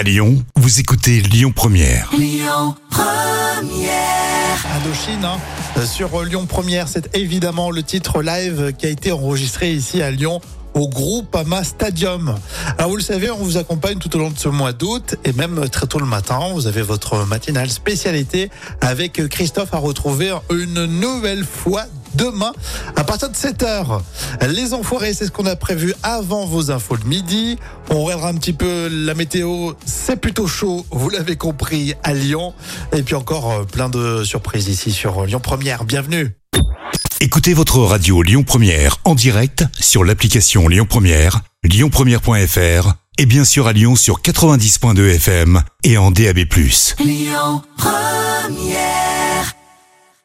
À Lyon, vous écoutez Lyon Première. Indochine hein, euh, sur Lyon Première. C'est évidemment le titre live qui a été enregistré ici à Lyon au groupe Ama Stadium. Alors vous le savez, on vous accompagne tout au long de ce mois d'août et même très tôt le matin. Vous avez votre matinale spécialité avec Christophe à retrouver une nouvelle fois demain à partir de 7h. Les enfoirés, c'est ce qu'on a prévu avant vos infos de midi. On regardera un petit peu la météo. C'est plutôt chaud, vous l'avez compris, à Lyon. Et puis encore euh, plein de surprises ici sur Lyon Première. Bienvenue. Écoutez votre radio Lyon Première en direct sur l'application Lyon Première, lyonpremière.fr et bien sûr à Lyon sur 90.2 FM et en DAB+. Lyon Première